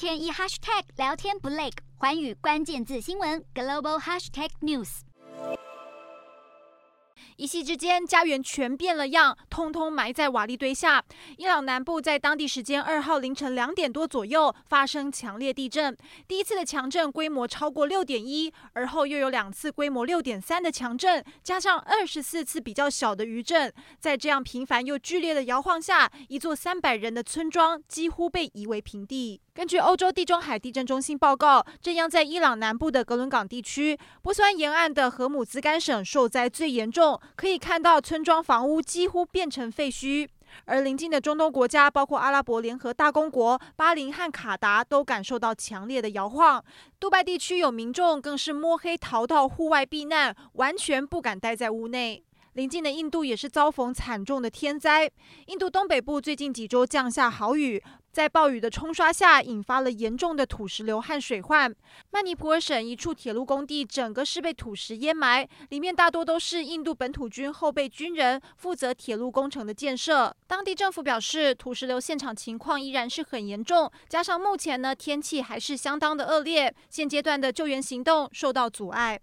天一 hashtag 聊天不累，寰宇关键字新闻 global hashtag news。一夕之间，家园全变了样，通通埋在瓦砾堆下。伊朗南部在当地时间二号凌晨两点多左右发生强烈地震，第一次的强震规模超过六点一，而后又有两次规模六点三的强震，加上二十四次比较小的余震，在这样频繁又剧烈的摇晃下，一座三百人的村庄几乎被夷为平地。根据欧洲地中海地震中心报告，震央在伊朗南部的格伦港地区，波斯湾沿岸的荷姆兹干省受灾最严重，可以看到村庄房屋几乎变成废墟。而邻近的中东国家，包括阿拉伯联合大公国、巴林和卡达，都感受到强烈的摇晃。杜拜地区有民众更是摸黑逃到户外避难，完全不敢待在屋内。邻近的印度也是遭逢惨重的天灾。印度东北部最近几周降下豪雨，在暴雨的冲刷下，引发了严重的土石流和水患。曼尼普尔省一处铁路工地整个是被土石淹埋，里面大多都是印度本土军后备军人，负责铁路工程的建设。当地政府表示，土石流现场情况依然是很严重，加上目前呢天气还是相当的恶劣，现阶段的救援行动受到阻碍。